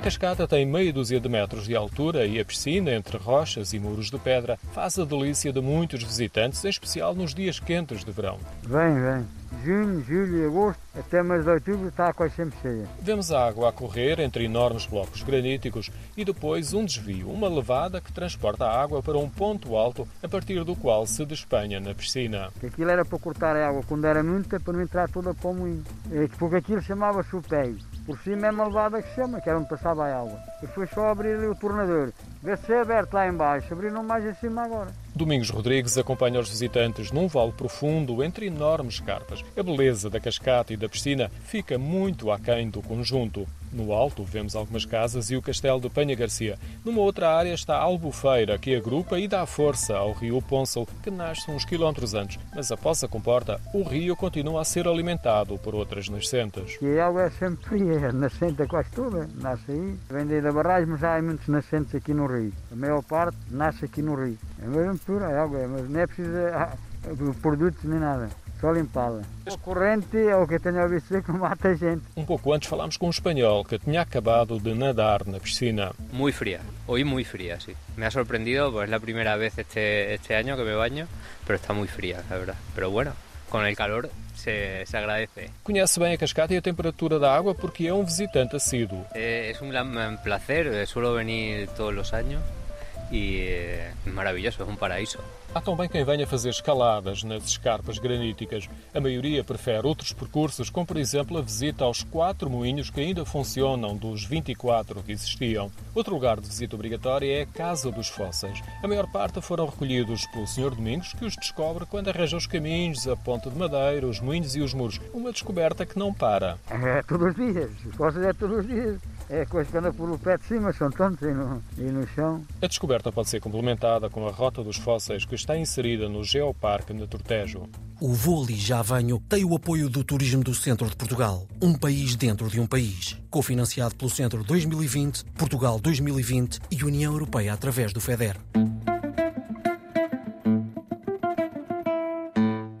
cascata tem meia dúzia de metros de altura e a piscina, entre rochas e muros de pedra, faz a delícia de muitos visitantes, em especial nos dias quentes de verão. Vem, vem junho, julho e agosto, até mês de outubro está quase sempre cheia. Vemos a água a correr entre enormes blocos graníticos e depois um desvio, uma levada que transporta a água para um ponto alto a partir do qual se despenha na piscina. Aquilo era para cortar a água quando era muita para não entrar toda para o moinho. Porque aquilo chamava-se o pé. Por cima é uma levada que se chama, que era onde passava a água. E foi só abrir ali o tornador. Vê se é aberto lá embaixo, abriram mais em cima agora. Domingos Rodrigues acompanha os visitantes num vale profundo entre enormes carpas. A beleza da cascata e da piscina fica muito aquém do conjunto. No alto vemos algumas casas e o castelo de Penha Garcia. Numa outra área está a Albufeira, que agrupa e dá força ao rio Ponsel, que nasce uns quilómetros antes. Mas após a comporta, o rio continua a ser alimentado por outras nascentes. E a água é sempre fria, nascente quase toda, nasce aí. Vem da barragem, mas há muitos nascentes aqui no rio. A maior parte nasce aqui no rio. É mesmo pura a água, mas não é preciso ah, produtos nem nada só limpá-la. A corrente é o que eu tenho a visto que mata gente. Um pouco antes falámos com um espanhol que tinha acabado de nadar na piscina. Muy fría, hoy muy fría, sí. Me ha sorprendido, pues es la primera vez este, este año que me baño, pero está muy fría, la verdad. Pero bueno, con el calor se, se agradece. Conhece bem a cascata e a temperatura da água porque é um visitante assíduo. Eh, es un gran placer, suelo venir todos los años e é maravilhoso, é um paraíso. Há também quem venha fazer escaladas nas escarpas graníticas. A maioria prefere outros percursos, como por exemplo a visita aos quatro moinhos que ainda funcionam dos 24 que existiam. Outro lugar de visita obrigatória é a Casa dos Fósseis. A maior parte foram recolhidos pelo Sr. Domingos, que os descobre quando arranja os caminhos, a ponta de madeira, os moinhos e os muros. Uma descoberta que não para. É todos os dias. Os fósseis é todos os dias. É coisa que anda por pé de cima, são tantos e no, e no chão. A descoberta pode ser complementada com a Rota dos Fósseis que está inserida no Geoparque de Tortejo. O Vou Ali Já Venho tem o apoio do Turismo do Centro de Portugal. Um país dentro de um país. Cofinanciado pelo Centro 2020, Portugal 2020 e União Europeia através do FEDER.